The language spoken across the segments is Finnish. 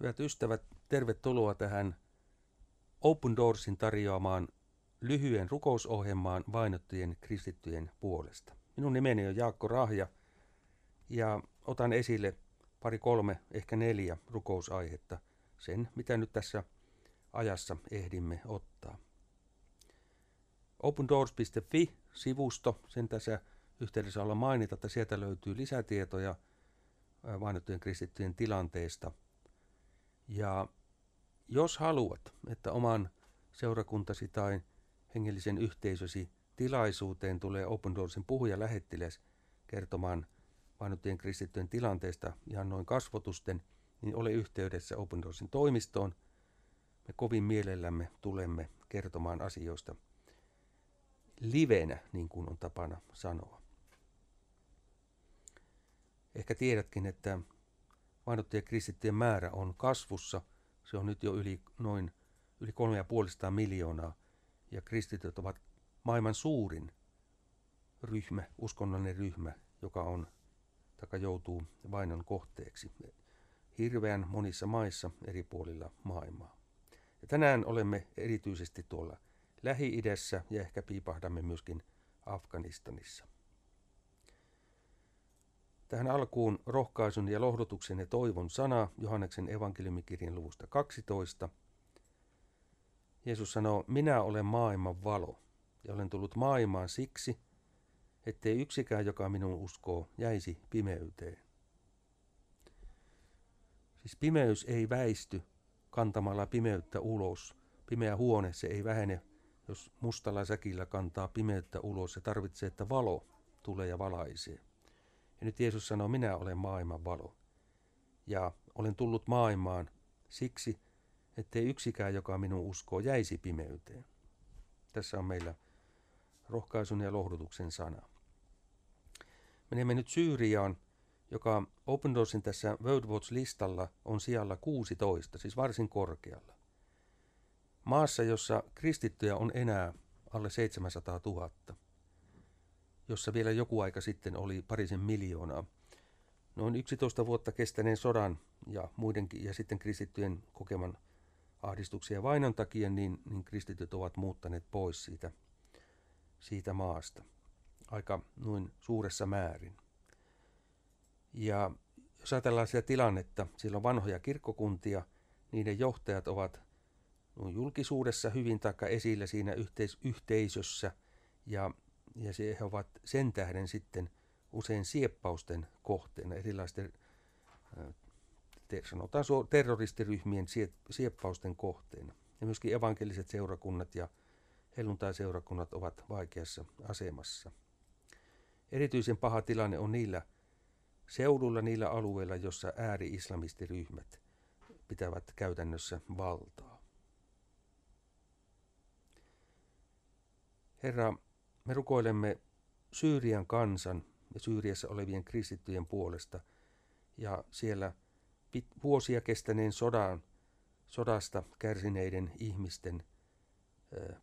Hyvät ystävät, tervetuloa tähän Open Doorsin tarjoamaan lyhyen rukousohjelmaan vainottujen kristittyjen puolesta. Minun nimeni on Jaakko Rahja ja otan esille pari kolme, ehkä neljä rukousaihetta, sen mitä nyt tässä ajassa ehdimme ottaa. OpenDoors.fi-sivusto, sen tässä yhteydessä olla mainita, että sieltä löytyy lisätietoja vainottujen kristittyjen tilanteesta. Ja jos haluat, että oman seurakuntasi tai hengellisen yhteisösi tilaisuuteen tulee Open Doorsin puhuja lähettiläs kertomaan vainottujen kristittyjen tilanteesta ihan noin kasvotusten, niin ole yhteydessä Open Doorsin toimistoon. Me kovin mielellämme tulemme kertomaan asioista livenä, niin kuin on tapana sanoa. Ehkä tiedätkin, että vainottujen kristittyjen määrä on kasvussa. Se on nyt jo yli noin yli 3,5 miljoonaa. Ja kristityt ovat maailman suurin ryhmä, uskonnollinen ryhmä, joka on taka joutuu vainon kohteeksi hirveän monissa maissa eri puolilla maailmaa. Ja tänään olemme erityisesti tuolla Lähi-idässä ja ehkä piipahdamme myöskin Afganistanissa. Tähän alkuun rohkaisun ja lohdutuksen ja toivon sana Johanneksen evankeliumikirjan luvusta 12. Jeesus sanoo, minä olen maailman valo ja olen tullut maailmaan siksi, ettei yksikään, joka minun uskoo, jäisi pimeyteen. Siis pimeys ei väisty kantamalla pimeyttä ulos. Pimeä huone, se ei vähene, jos mustalla säkillä kantaa pimeyttä ulos. Se tarvitsee, että valo tulee ja valaisee. Ja nyt Jeesus sanoo, minä olen maailman valo. Ja olen tullut maailmaan siksi, ettei yksikään, joka minun uskoo, jäisi pimeyteen. Tässä on meillä rohkaisun ja lohdutuksen sana. Menemme nyt Syyriaan, joka Open Doorsin tässä World Watch-listalla on siellä 16, siis varsin korkealla. Maassa, jossa kristittyjä on enää alle 700 000 jossa vielä joku aika sitten oli parisen miljoonaa. Noin 11 vuotta kestäneen sodan ja muidenkin ja sitten kristittyjen kokeman ahdistuksia vainon takia, niin, niin kristityt ovat muuttaneet pois siitä, siitä maasta aika noin suuressa määrin. Ja jos ajatellaan sitä tilannetta, siellä on vanhoja kirkkokuntia, niiden johtajat ovat julkisuudessa hyvin taikka esillä siinä yhteis- yhteisössä ja ja se, he ovat sen tähden sitten usein sieppausten kohteena, erilaisten te, sanotaan terroristiryhmien sieppausten kohteena. Ja myöskin evankeliset seurakunnat ja helluntai-seurakunnat ovat vaikeassa asemassa. Erityisen paha tilanne on niillä seudulla, niillä alueilla, jossa ääri-islamistiryhmät pitävät käytännössä valtaa. Herra, me rukoilemme Syyrian kansan ja Syyriassa olevien kristittyjen puolesta ja siellä vuosia kestäneen sodan, sodasta kärsineiden ihmisten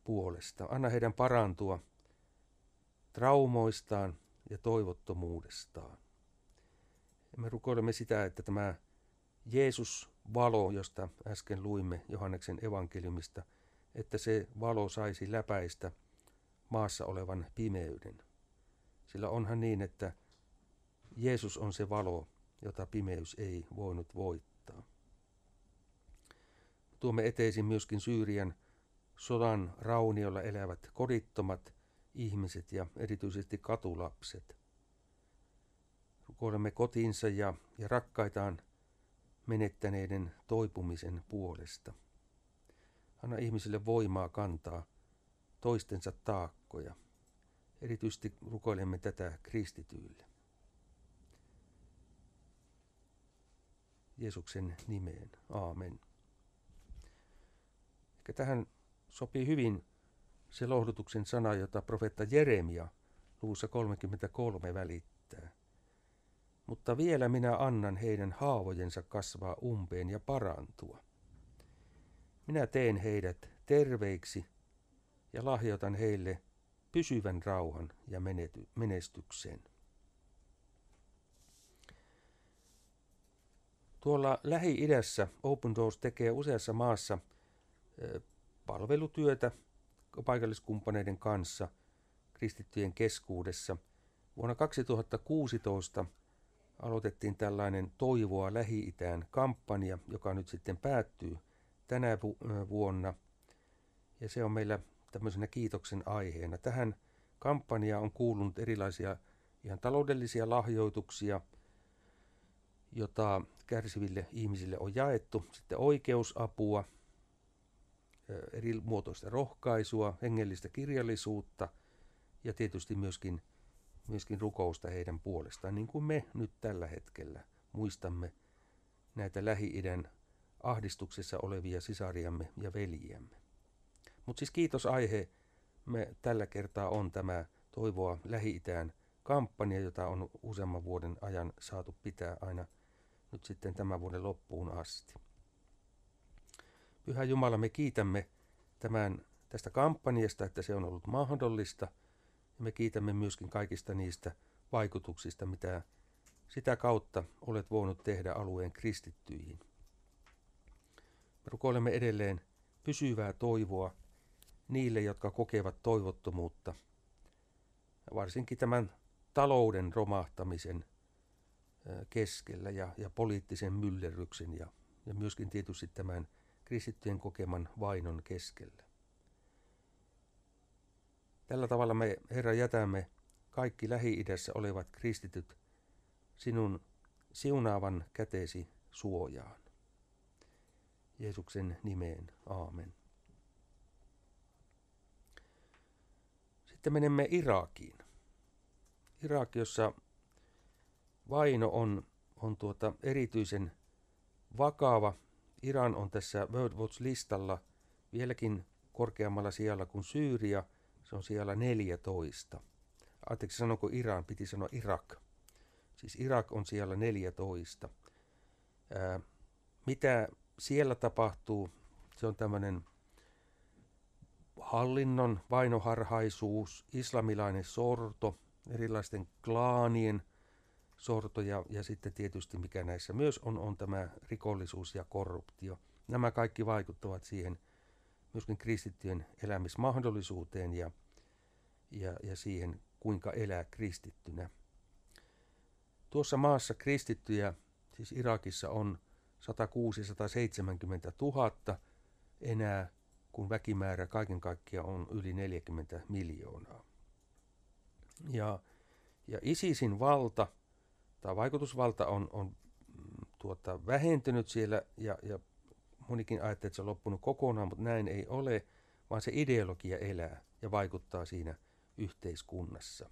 puolesta. Anna heidän parantua traumoistaan ja toivottomuudestaan. Me rukoilemme sitä, että tämä Jeesus valo, josta äsken luimme Johanneksen evankeliumista, että se valo saisi läpäistä – maassa olevan pimeyden. Sillä onhan niin, että Jeesus on se valo, jota pimeys ei voinut voittaa. Tuomme eteisiin myöskin Syyrian sodan rauniolla elävät kodittomat ihmiset ja erityisesti katulapset. Rukoilemme kotiinsa ja, ja rakkaitaan menettäneiden toipumisen puolesta. Anna ihmisille voimaa kantaa toistensa taakkoja. Erityisesti rukoilemme tätä kristityille. Jeesuksen nimeen. Aamen. Ehkä tähän sopii hyvin se lohdutuksen sana, jota profeetta Jeremia luvussa 33 välittää. Mutta vielä minä annan heidän haavojensa kasvaa umpeen ja parantua. Minä teen heidät terveiksi ja lahjoitan heille pysyvän rauhan ja menestyksen. Tuolla Lähi-idässä Open Doors tekee useassa maassa palvelutyötä paikalliskumppaneiden kanssa kristittyjen keskuudessa. Vuonna 2016 aloitettiin tällainen Toivoa Lähi-Itään kampanja, joka nyt sitten päättyy tänä vuonna. Ja se on meillä tämmöisenä kiitoksen aiheena. Tähän kampanjaan on kuulunut erilaisia ihan taloudellisia lahjoituksia, jota kärsiville ihmisille on jaettu, sitten oikeusapua, eri muotoista rohkaisua, hengellistä kirjallisuutta ja tietysti myöskin, myöskin rukousta heidän puolestaan, niin kuin me nyt tällä hetkellä muistamme näitä Lähi-idän ahdistuksessa olevia sisariamme ja veljiämme. Mutta siis kiitos aihe me tällä kertaa on tämä Toivoa Lähi-Itään kampanja, jota on useamman vuoden ajan saatu pitää aina nyt sitten tämän vuoden loppuun asti. Pyhä Jumala, me kiitämme tämän, tästä kampanjasta, että se on ollut mahdollista. Ja me kiitämme myöskin kaikista niistä vaikutuksista, mitä sitä kautta olet voinut tehdä alueen kristittyihin. Me rukoilemme edelleen pysyvää toivoa niille, jotka kokevat toivottomuutta, varsinkin tämän talouden romahtamisen keskellä ja, ja poliittisen myllerryksen ja, ja myöskin tietysti tämän kristittyjen kokeman vainon keskellä. Tällä tavalla me, Herra, jätämme kaikki Lähi-idässä olevat kristityt sinun siunaavan käteesi suojaan. Jeesuksen nimeen, aamen. Sitten menemme Irakiin. Irak, jossa vaino on, on tuota erityisen vakava. Iran on tässä World Watch-listalla vieläkin korkeammalla sijalla kuin Syyria. Se on siellä 14. Anteeksi, sanonko Iran? Piti sanoa Irak. Siis Irak on siellä 14. Ää, mitä siellä tapahtuu? Se on tämmöinen hallinnon vainoharhaisuus, islamilainen sorto, erilaisten klaanien sorto ja, ja sitten tietysti mikä näissä myös on, on tämä rikollisuus ja korruptio. Nämä kaikki vaikuttavat siihen myöskin kristittyjen elämismahdollisuuteen ja, ja, ja siihen, kuinka elää kristittynä. Tuossa maassa kristittyjä, siis Irakissa on 106-170 000 enää kun väkimäärä kaiken kaikkiaan on yli 40 miljoonaa. Ja, ja ISISin valta tai vaikutusvalta on, on mm, tuota, vähentynyt siellä ja, ja monikin ajattelee, että se on loppunut kokonaan, mutta näin ei ole, vaan se ideologia elää ja vaikuttaa siinä yhteiskunnassa.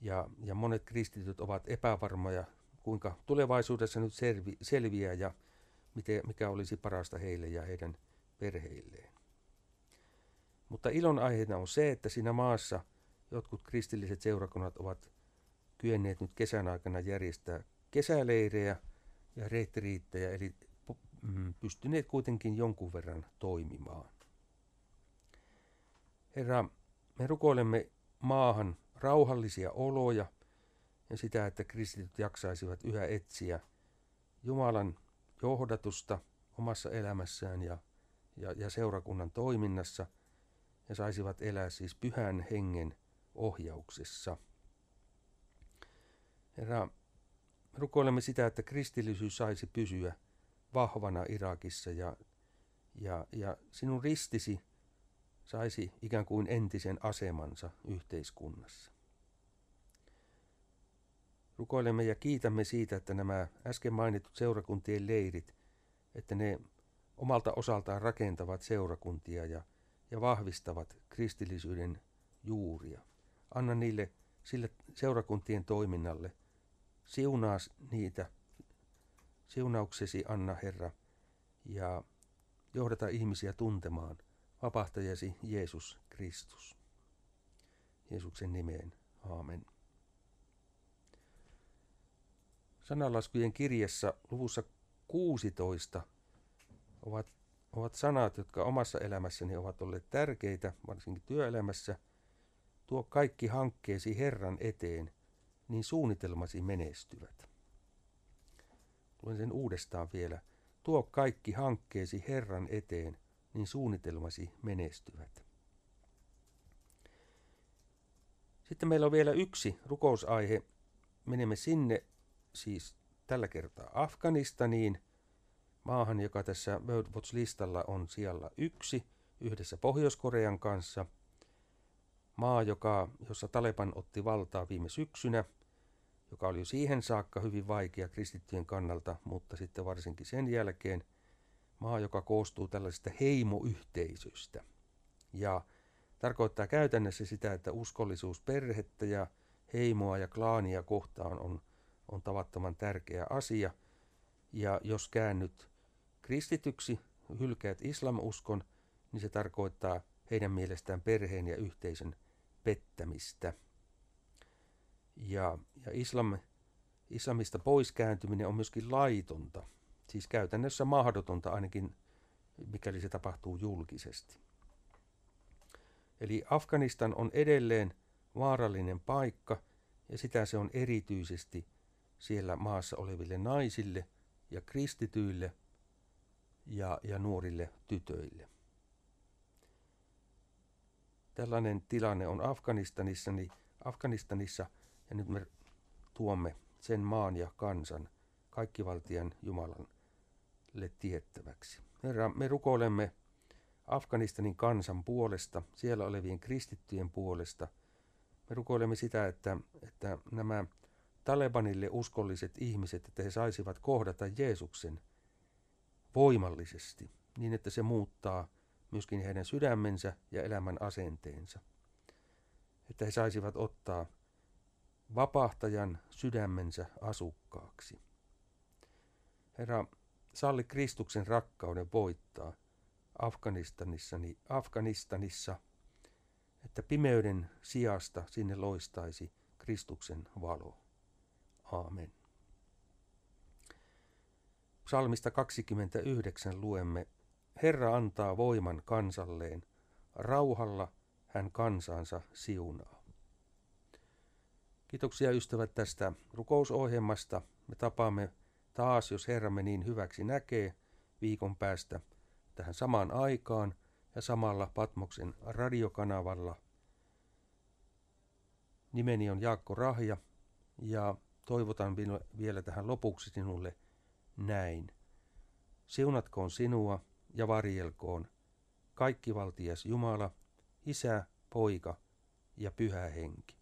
Ja, ja monet kristityt ovat epävarmoja, kuinka tulevaisuudessa nyt selvi, selviää ja miten, mikä olisi parasta heille ja heidän perheilleen. Mutta ilon aiheena on se, että siinä maassa jotkut kristilliset seurakunnat ovat kyenneet nyt kesän aikana järjestää kesäleirejä ja reittiriittejä, eli mm, pystyneet kuitenkin jonkun verran toimimaan. Herra, me rukoilemme maahan rauhallisia oloja ja sitä, että kristityt jaksaisivat yhä etsiä Jumalan johdatusta omassa elämässään ja ja, ja seurakunnan toiminnassa ja saisivat elää siis pyhän hengen ohjauksessa. Herra, rukoilemme sitä, että kristillisyys saisi pysyä vahvana Irakissa ja, ja, ja sinun ristisi saisi ikään kuin entisen asemansa yhteiskunnassa. Rukoilemme ja kiitämme siitä, että nämä äsken mainitut seurakuntien leirit, että ne omalta osaltaan rakentavat seurakuntia ja, ja vahvistavat kristillisyyden juuria. Anna niille, sille seurakuntien toiminnalle, siunaa niitä, siunauksesi anna Herra, ja johdata ihmisiä tuntemaan vapahtajasi Jeesus Kristus. Jeesuksen nimeen. Aamen. Sanalaskujen kirjassa luvussa 16 ovat, ovat sanat, jotka omassa elämässäni ovat olleet tärkeitä, varsinkin työelämässä. Tuo kaikki hankkeesi Herran eteen, niin suunnitelmasi menestyvät. Luen sen uudestaan vielä. Tuo kaikki hankkeesi Herran eteen, niin suunnitelmasi menestyvät. Sitten meillä on vielä yksi rukousaihe. Menemme sinne siis tällä kertaa Afganistaniin, maahan, joka tässä World Watch-listalla on siellä yksi, yhdessä Pohjois-Korean kanssa. Maa, joka, jossa Taleban otti valtaa viime syksynä, joka oli jo siihen saakka hyvin vaikea kristittyjen kannalta, mutta sitten varsinkin sen jälkeen maa, joka koostuu tällaisesta heimoyhteisöstä. Ja tarkoittaa käytännössä sitä, että uskollisuus perhettä ja heimoa ja klaania kohtaan on, on tavattoman tärkeä asia. Ja jos käännyt kristityksi, hylkäät islamuskon, niin se tarkoittaa heidän mielestään perheen ja yhteisön pettämistä. Ja, ja islam, islamista pois kääntyminen on myöskin laitonta, siis käytännössä mahdotonta ainakin, mikäli se tapahtuu julkisesti. Eli Afganistan on edelleen vaarallinen paikka ja sitä se on erityisesti siellä maassa oleville naisille ja kristityille ja, ja nuorille tytöille. Tällainen tilanne on Afganistanissa, niin Afganistanissa ja nyt me tuomme sen maan ja kansan kaikkivaltian Jumalalle tiettäväksi. Herra, me rukoilemme Afganistanin kansan puolesta, siellä olevien kristittyjen puolesta. Me rukoilemme sitä, että, että nämä Talebanille uskolliset ihmiset, että he saisivat kohdata Jeesuksen voimallisesti, niin että se muuttaa myöskin heidän sydämensä ja elämän asenteensa. Että he saisivat ottaa vapahtajan sydämensä asukkaaksi. Herra, salli Kristuksen rakkauden voittaa Afganistanissa, niin Afganistanissa, että pimeyden sijasta sinne loistaisi Kristuksen valo. Aamen. Psalmista 29 luemme, Herra antaa voiman kansalleen, rauhalla hän kansansa siunaa. Kiitoksia ystävät tästä rukousohjelmasta. Me tapaamme taas, jos Herramme niin hyväksi näkee, viikon päästä tähän samaan aikaan ja samalla Patmoksen radiokanavalla. Nimeni on Jaakko Rahja ja toivotan vielä tähän lopuksi sinulle näin. Siunatkoon sinua ja varjelkoon kaikkivaltias Jumala, Isä, Poika ja Pyhä Henki.